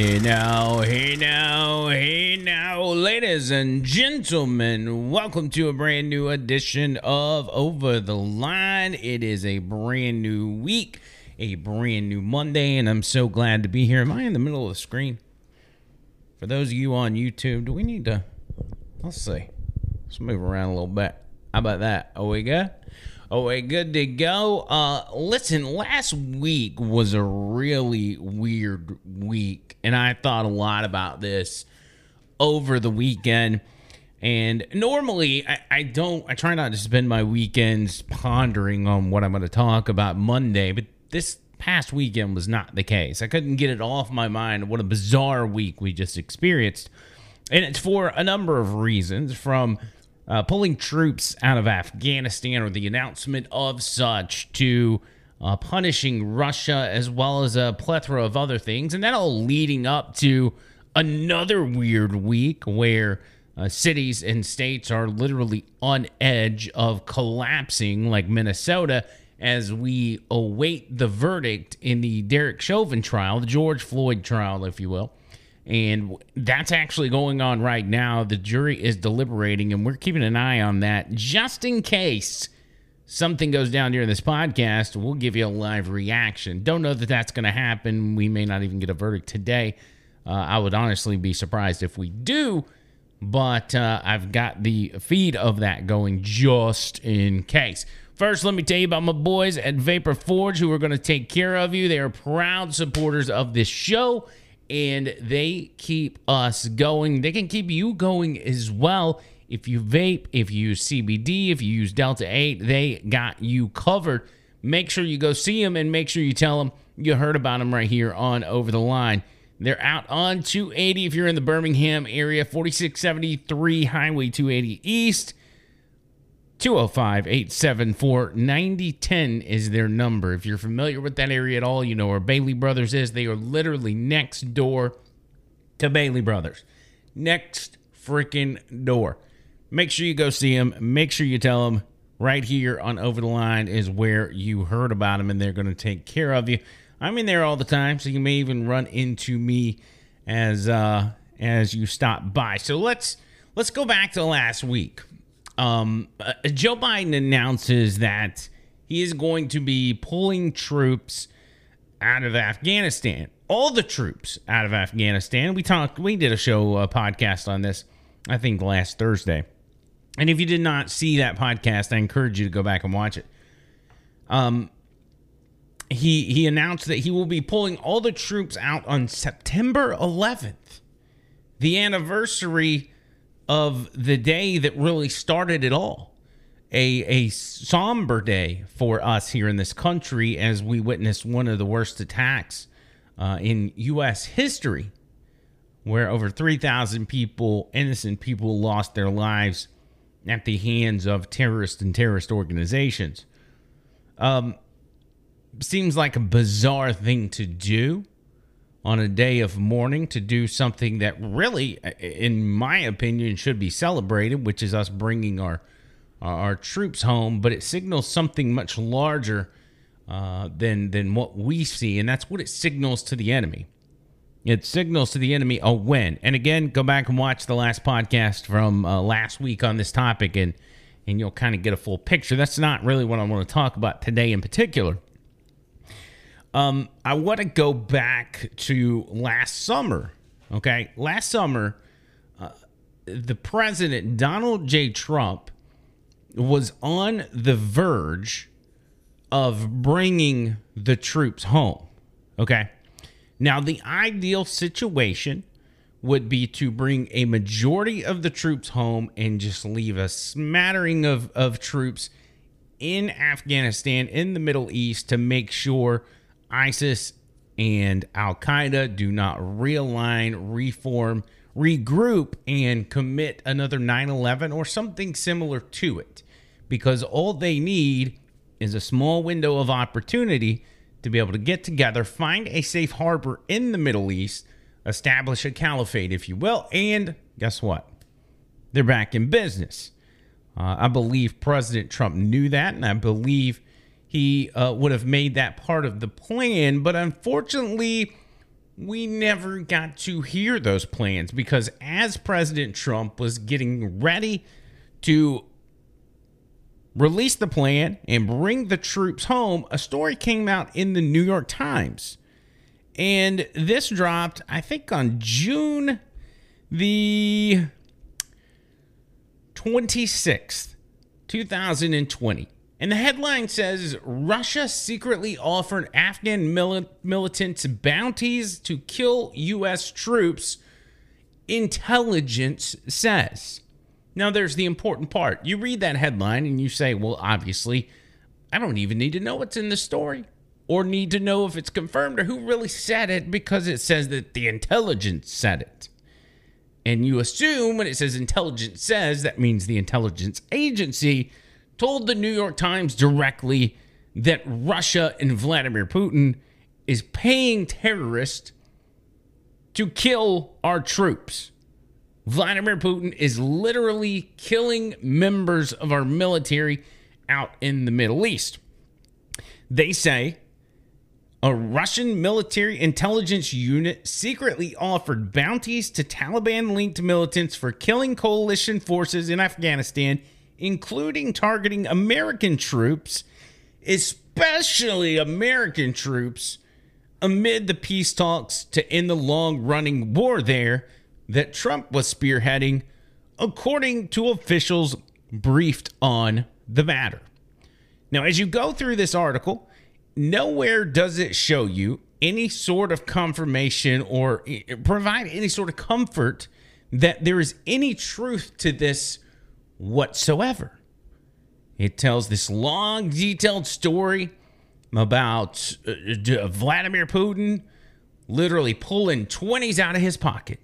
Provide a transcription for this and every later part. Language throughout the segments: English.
Hey now, hey now, hey now, ladies and gentlemen, welcome to a brand new edition of Over the Line. It is a brand new week, a brand new Monday, and I'm so glad to be here. Am I in the middle of the screen? For those of you on YouTube, do we need to? Let's see. Let's move around a little bit. How about that? Oh, we good? Oh, we good to go? Uh, listen, last week was a really weird week, and I thought a lot about this over the weekend. And normally, I, I don't, I try not to spend my weekends pondering on what I'm going to talk about Monday, but this past weekend was not the case. I couldn't get it off my mind what a bizarre week we just experienced. And it's for a number of reasons from uh, pulling troops out of Afghanistan or the announcement of such to uh, punishing Russia as well as a plethora of other things. And that all leading up to another weird week where uh, cities and states are literally on edge of collapsing, like Minnesota, as we await the verdict in the Derek Chauvin trial, the George Floyd trial, if you will. And that's actually going on right now. The jury is deliberating, and we're keeping an eye on that just in case something goes down during this podcast. We'll give you a live reaction. Don't know that that's going to happen. We may not even get a verdict today. Uh, I would honestly be surprised if we do, but uh, I've got the feed of that going just in case. First, let me tell you about my boys at Vapor Forge who are going to take care of you. They are proud supporters of this show and they keep us going. They can keep you going as well. If you vape, if you use CBD, if you use Delta 8, they got you covered. Make sure you go see them and make sure you tell them you heard about them right here on Over the Line. They're out on 280 if you're in the Birmingham area, 4673 Highway 280 East. 205 874 9010 is their number. If you're familiar with that area at all, you know where Bailey Brothers is. They are literally next door to Bailey Brothers. Next freaking door. Make sure you go see them. Make sure you tell them right here on Over the Line is where you heard about them and they're going to take care of you. I'm in there all the time, so you may even run into me as uh as you stop by. So let's let's go back to last week um, uh, Joe Biden announces that he is going to be pulling troops out of Afghanistan. All the troops out of Afghanistan. We talked. We did a show, a podcast on this. I think last Thursday. And if you did not see that podcast, I encourage you to go back and watch it. Um, he he announced that he will be pulling all the troops out on September 11th, the anniversary of the day that really started it all. A, a somber day for us here in this country as we witnessed one of the worst attacks uh, in U.S. history, where over 3,000 people, innocent people, lost their lives at the hands of terrorists and terrorist organizations. Um, seems like a bizarre thing to do on a day of mourning to do something that really, in my opinion, should be celebrated, which is us bringing our our troops home. But it signals something much larger uh, than than what we see, and that's what it signals to the enemy. It signals to the enemy a win. And again, go back and watch the last podcast from uh, last week on this topic, and and you'll kind of get a full picture. That's not really what I want to talk about today in particular. Um, I want to go back to last summer. Okay, last summer, uh, the president Donald J. Trump was on the verge of bringing the troops home. Okay, now the ideal situation would be to bring a majority of the troops home and just leave a smattering of, of troops in Afghanistan, in the Middle East, to make sure ISIS and Al Qaeda do not realign, reform, regroup, and commit another 9 11 or something similar to it. Because all they need is a small window of opportunity to be able to get together, find a safe harbor in the Middle East, establish a caliphate, if you will, and guess what? They're back in business. Uh, I believe President Trump knew that, and I believe he uh, would have made that part of the plan. But unfortunately, we never got to hear those plans because as President Trump was getting ready to release the plan and bring the troops home, a story came out in the New York Times. And this dropped, I think, on June the 26th, 2020. And the headline says Russia secretly offered Afghan mili- militants bounties to kill U.S. troops, intelligence says. Now, there's the important part. You read that headline and you say, well, obviously, I don't even need to know what's in the story or need to know if it's confirmed or who really said it because it says that the intelligence said it. And you assume when it says intelligence says, that means the intelligence agency told the New York Times directly that Russia and Vladimir Putin is paying terrorists to kill our troops. Vladimir Putin is literally killing members of our military out in the Middle East. They say a Russian military intelligence unit secretly offered bounties to Taliban linked militants for killing coalition forces in Afghanistan including targeting American troops, especially American troops, amid the peace talks to end the long running war there that Trump was spearheading, according to officials briefed on the matter. Now, as you go through this article, nowhere does it show you any sort of confirmation or eh, provide any sort of comfort that there is any truth to this whatsoever. It tells this long, detailed story about uh, Vladimir Putin literally pulling 20s out of his pocket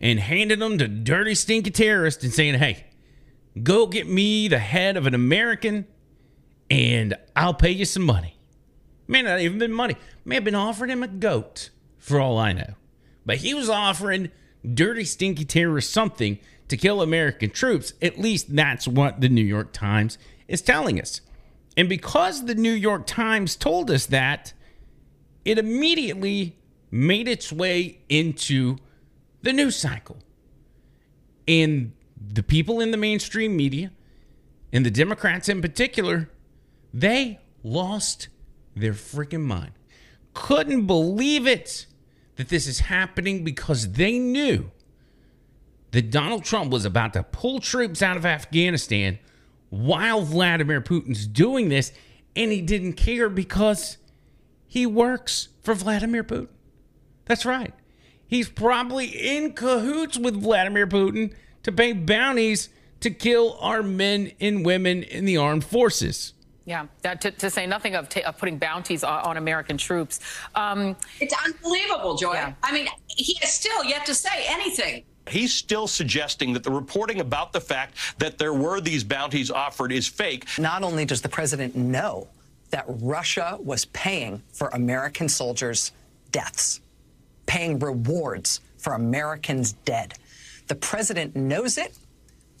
and handing them to dirty, stinky terrorists and saying, hey, go get me the head of an American and I'll pay you some money. May not even been money. May have been offering him a goat for all I know. But he was offering dirty, stinky terrorists something to kill American troops. At least that's what the New York Times is telling us. And because the New York Times told us that, it immediately made its way into the news cycle. And the people in the mainstream media, and the Democrats in particular, they lost their freaking mind. Couldn't believe it that this is happening because they knew that Donald Trump was about to pull troops out of Afghanistan while Vladimir Putin's doing this, and he didn't care because he works for Vladimir Putin. That's right. He's probably in cahoots with Vladimir Putin to pay bounties to kill our men and women in the armed forces. Yeah, that, to, to, say nothing of, of, putting bounties on, on American troops. Um, it's unbelievable, Joy. Yeah. I mean, he has still yet to say anything. He's still suggesting that the reporting about the fact that there were these bounties offered is fake. Not only does the president know that Russia was paying for American soldiers' deaths, paying rewards for Americans dead, the president knows it.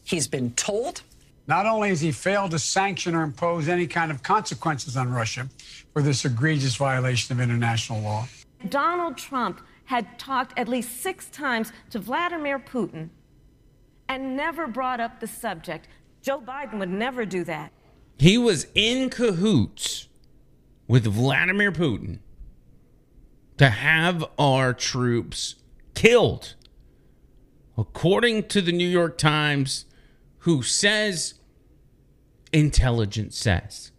He's been told. Not only has he failed to sanction or impose any kind of consequences on Russia for this egregious violation of international law, Donald Trump had talked at least six times to Vladimir Putin and never brought up the subject. Joe Biden would never do that. He was in cahoots with Vladimir Putin to have our troops killed. According to the New York Times, who says intelligence says.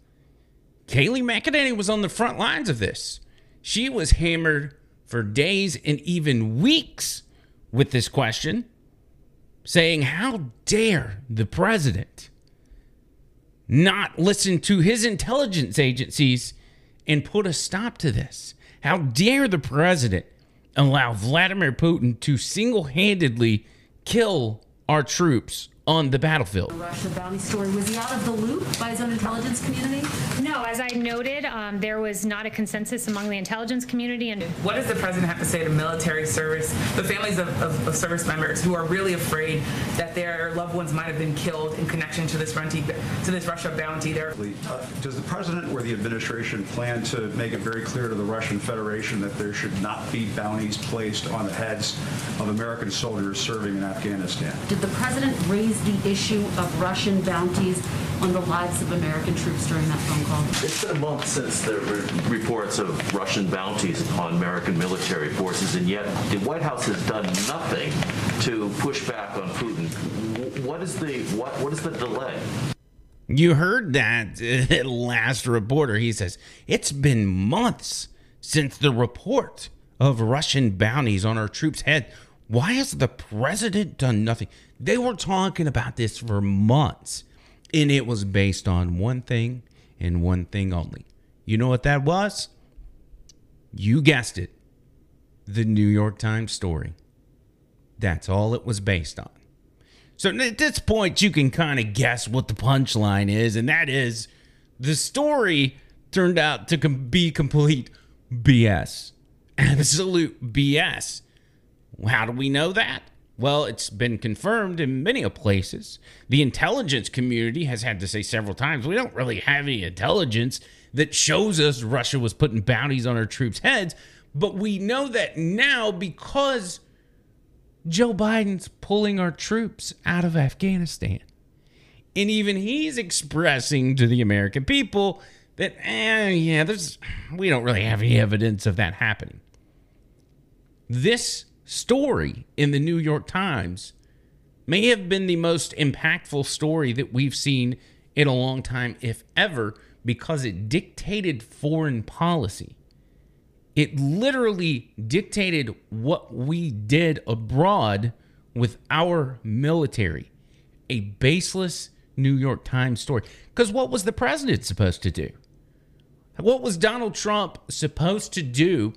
Kayleigh McEnany was on the front lines of this. She was hammered for days and even weeks with this question, saying, How dare the president not listen to his intelligence agencies and put a stop to this? How dare the president allow Vladimir Putin to single handedly kill our troops on the battlefield. Russia bounty story. Was he out of the loop by his own intelligence community? No, as I noted, um, there was not a consensus among the intelligence community. And what does the president have to say to military service, the families of, of, of service members who are really afraid that their loved ones might have been killed in connection to this bounty, to this Russia bounty? There. Uh, does the president or the administration plan to make it very clear to the Russian Federation that there should not be bounties placed on the heads of American soldiers serving in Afghanistan? Did the president raise the issue of Russian bounties on the lives of American troops during that phone call? It's been a month since there were reports of Russian bounties on American military forces, and yet the White House has done nothing to push back on Putin. What is the what? What is the delay? You heard that uh, last reporter. He says it's been months since the report of Russian bounties on our troops' head. Why has the president done nothing? They were talking about this for months, and it was based on one thing and one thing only. You know what that was? You guessed it the New York Times story. That's all it was based on. So at this point, you can kind of guess what the punchline is, and that is the story turned out to be complete BS. Absolute BS. How do we know that? Well, it's been confirmed in many places. The intelligence community has had to say several times we don't really have any intelligence that shows us Russia was putting bounties on our troops' heads. But we know that now because Joe Biden's pulling our troops out of Afghanistan. And even he's expressing to the American people that, eh, yeah, there's, we don't really have any evidence of that happening. This story in the New York Times may have been the most impactful story that we've seen in a long time, if ever, because it dictated foreign policy. It literally dictated what we did abroad with our military. A baseless New York Times story. Because what was the president supposed to do? What was Donald Trump supposed to do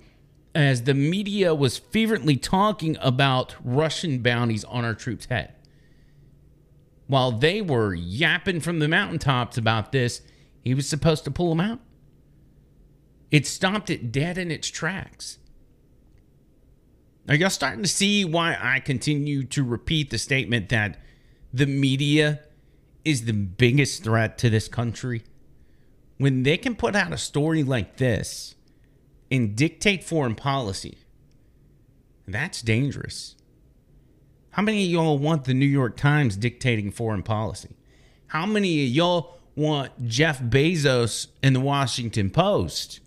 as the media was fervently talking about Russian bounties on our troops' head. While they were yapping from the mountaintops about this, he was supposed to pull them out. It stopped it dead in its tracks. Are y'all starting to see why I continue to repeat the statement that the media is the biggest threat to this country? When they can put out a story like this, and dictate foreign policy. That's dangerous. How many of y'all want the New York Times dictating foreign policy? How many of y'all want Jeff Bezos and the Washington Post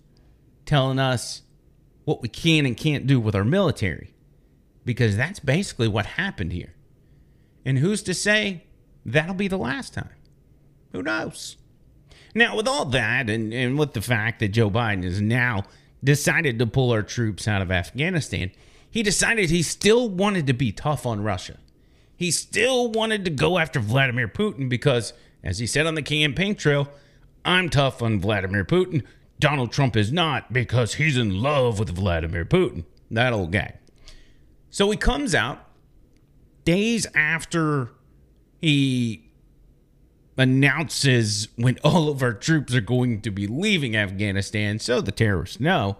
telling us what we can and can't do with our military? Because that's basically what happened here. And who's to say that'll be the last time? Who knows? Now, with all that, and, and with the fact that Joe Biden is now decided to pull our troops out of Afghanistan, he decided he still wanted to be tough on Russia. He still wanted to go after Vladimir Putin because, as he said on the campaign trail, I'm tough on Vladimir Putin. Donald Trump is not because he's in love with Vladimir Putin. That old guy. So he comes out days after he announces when all of our troops are going to be leaving Afghanistan so the terrorists know.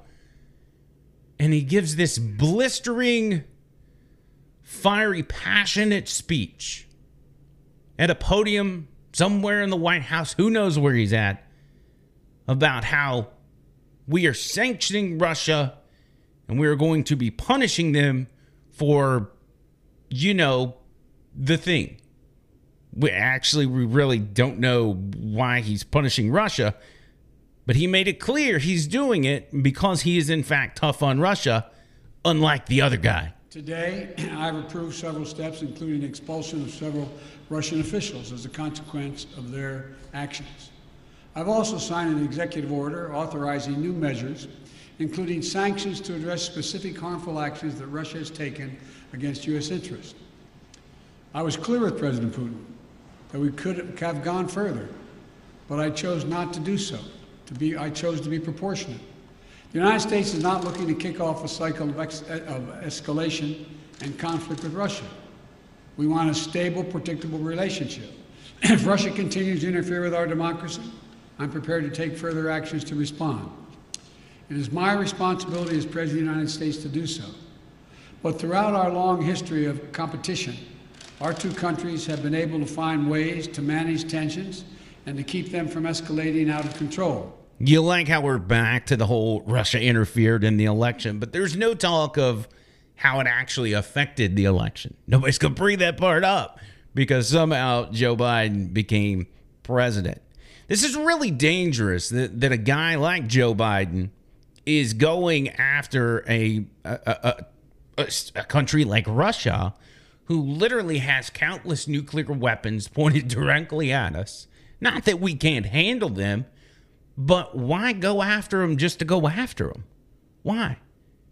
And he gives this blistering, fiery, passionate speech at a podium somewhere in the White House, who knows where he's at, about how we are sanctioning Russia and we are going to be punishing them for, you know, the thing we actually we really don't know why he's punishing Russia, but he made it clear he's doing it because he is in fact tough on Russia, unlike the other guy. Today, I've approved several steps, including expulsion of several Russian officials as a consequence of their actions. I've also signed an executive order authorizing new measures, including sanctions to address specific harmful actions that Russia has taken against U.S. interests. I was clear with President Putin that we could have gone further, but I chose not to do so. To be, I chose to be proportionate. The United States is not looking to kick off a cycle of, ex, eh, of escalation and conflict with Russia. We want a stable, predictable relationship. If Russia continues to interfere with our democracy, I'm prepared to take further actions to respond. It is my responsibility as President of the United States to do so. But throughout our long history of competition, our two countries have been able to find ways to manage tensions and to keep them from escalating out of control. You like how we're back to the whole Russia interfered in the election, but there's no talk of how it actually affected the election. Nobody's going to bring that part up because somehow Joe Biden became president. This is really dangerous that, that a guy like Joe Biden is going after a, a, a, a country like Russia who literally has countless nuclear weapons pointed directly at us. Not that we can't handle them, but why go after them just to go after them? Why?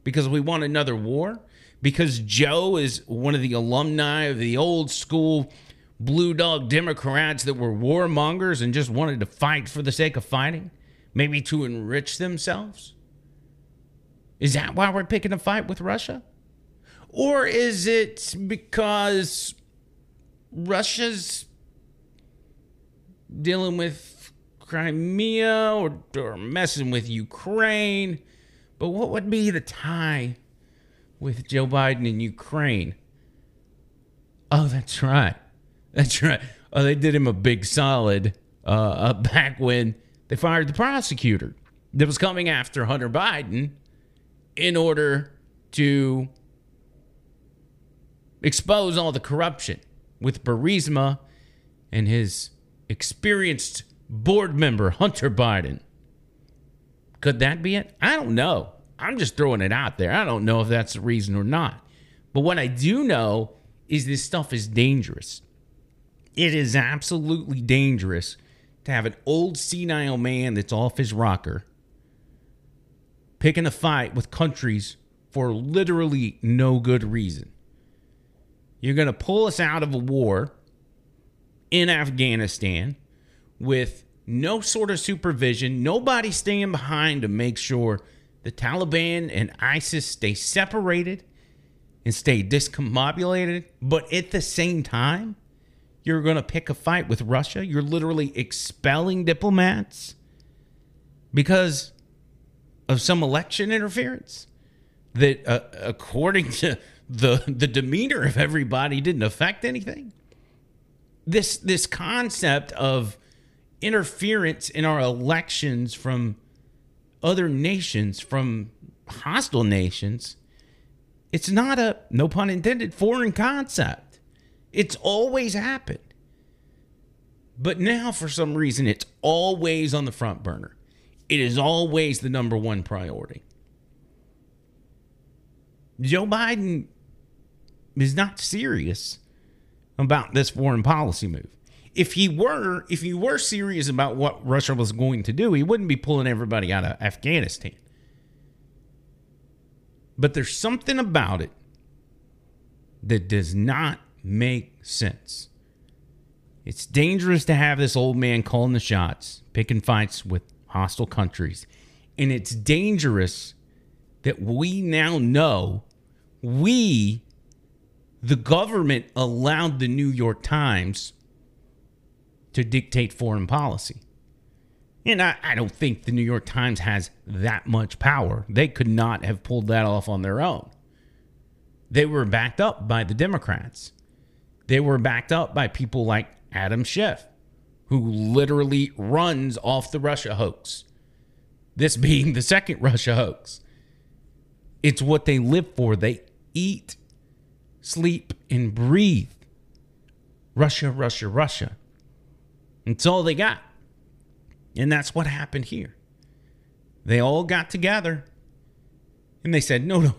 Because we want another war? Because Joe is one of the alumni of the old school blue dog Democrats that were warmongers and just wanted to fight for the sake of fighting? Maybe to enrich themselves? Is that why we're picking a fight with Russia? Or is it because Russia's dealing with Crimea or, or messing with Ukraine? But what would be the tie with Joe Biden and Ukraine? Oh, that's right. That's right. Oh, they did him a big solid uh, back when they fired the prosecutor that was coming after Hunter Biden in order to expose all the corruption with Burisma and his experienced board member, Hunter Biden. Could that be it? I don't know. I'm just throwing it out there. I don't know if that's the reason or not. But what I do know is this stuff is dangerous. It is absolutely dangerous to have an old senile man that's off his rocker picking a fight with countries for literally no good reason. You're going to pull us out of a war in Afghanistan with no sort of supervision, nobody staying behind to make sure the Taliban and ISIS stay separated and stay discombobulated. But at the same time, you're going to pick a fight with Russia. You're literally expelling diplomats because of some election interference that, uh, according to the the demeanor of everybody didn't affect anything. This this concept of interference in our elections from other nations, from hostile nations, it's not a no pun intended foreign concept. It's always happened. But now for some reason it's always on the front burner. It is always the number one priority. Joe Biden is not serious about this foreign policy move. If he were, if he were serious about what Russia was going to do, he wouldn't be pulling everybody out of Afghanistan. But there's something about it that does not make sense. It's dangerous to have this old man calling the shots, picking fights with hostile countries. And it's dangerous that we now know we the government allowed the New York Times to dictate foreign policy. And I, I, don't think the New York Times has that much power. They could not have pulled that off on their own. They were backed up by the Democrats. They were backed up by people like Adam Schiff, who literally runs off the Russia hoax. This being the second Russia hoax. It's what they live for. They eat sleep, and breathe. Russia, Russia, Russia. It's all they got. And that's what happened here. They all got together and they said, no, no,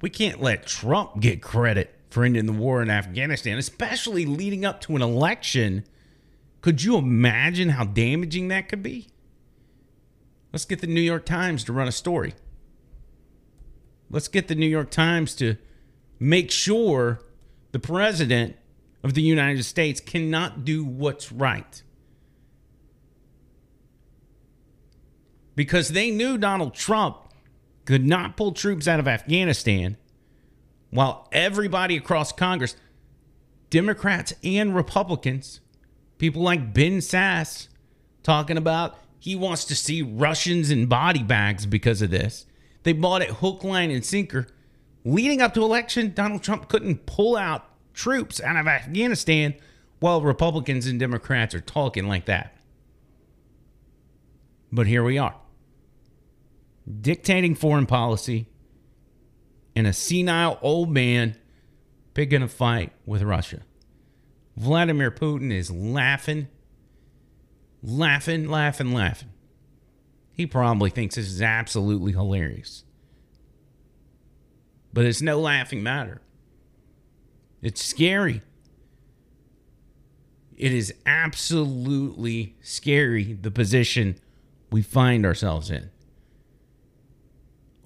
we can't let Trump get credit for ending the war in Afghanistan, especially leading up to an election. Could you imagine how damaging that could be? Let's get the New York Times to run a story. Let's get the New York Times to make sure the president of the United States cannot do what's right. Because they knew Donald Trump could not pull troops out of Afghanistan while everybody across Congress, Democrats and Republicans, people like Ben Sasse, talking about he wants to see Russians in body bags because of this. They bought it hook, line, and sinker. Leading up to election, Donald Trump couldn't pull out troops out of Afghanistan while Republicans and Democrats are talking like that. But here we are, dictating foreign policy, and a senile old man picking a fight with Russia. Vladimir Putin is laughing, laughing, laughing, laughing. He probably thinks this is absolutely hilarious. But it's no laughing matter. It's scary. It is absolutely scary the position we find ourselves in.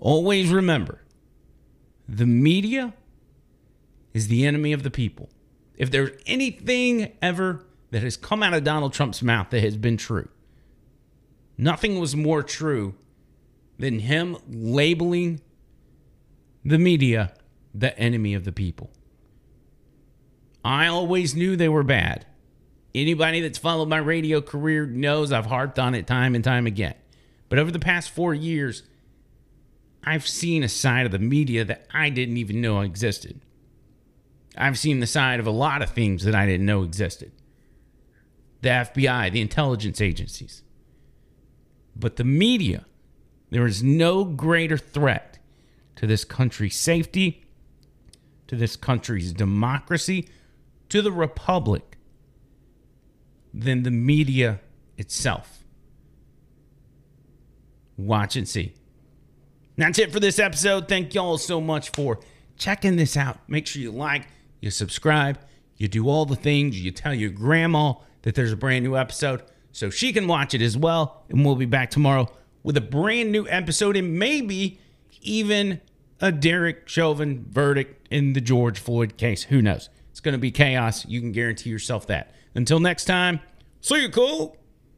Always remember the media is the enemy of the people. If there's anything ever that has come out of Donald Trump's mouth that has been true, nothing was more true than him labeling the media the enemy of the people. I always knew they were bad. Anybody that's followed my radio career knows I've harped on it time and time again. But over the past four years, I've seen a side of the media that I didn't even know existed. I've seen the side of a lot of things that I didn't know existed the FBI, the intelligence agencies. But the media, there is no greater threat to this country's safety, to this country's democracy, to the republic than the media itself. Watch and see. That's it for this episode. Thank y'all so much for checking this out. Make sure you like, you subscribe, you do all the things, you tell your grandma that there's a brand new episode so she can watch it as well. And we'll be back tomorrow with a brand new episode and maybe even a Derek Chauvin verdict in the George Floyd case. Who knows? It's going to be chaos. You can guarantee yourself that. Until next time, see you cool.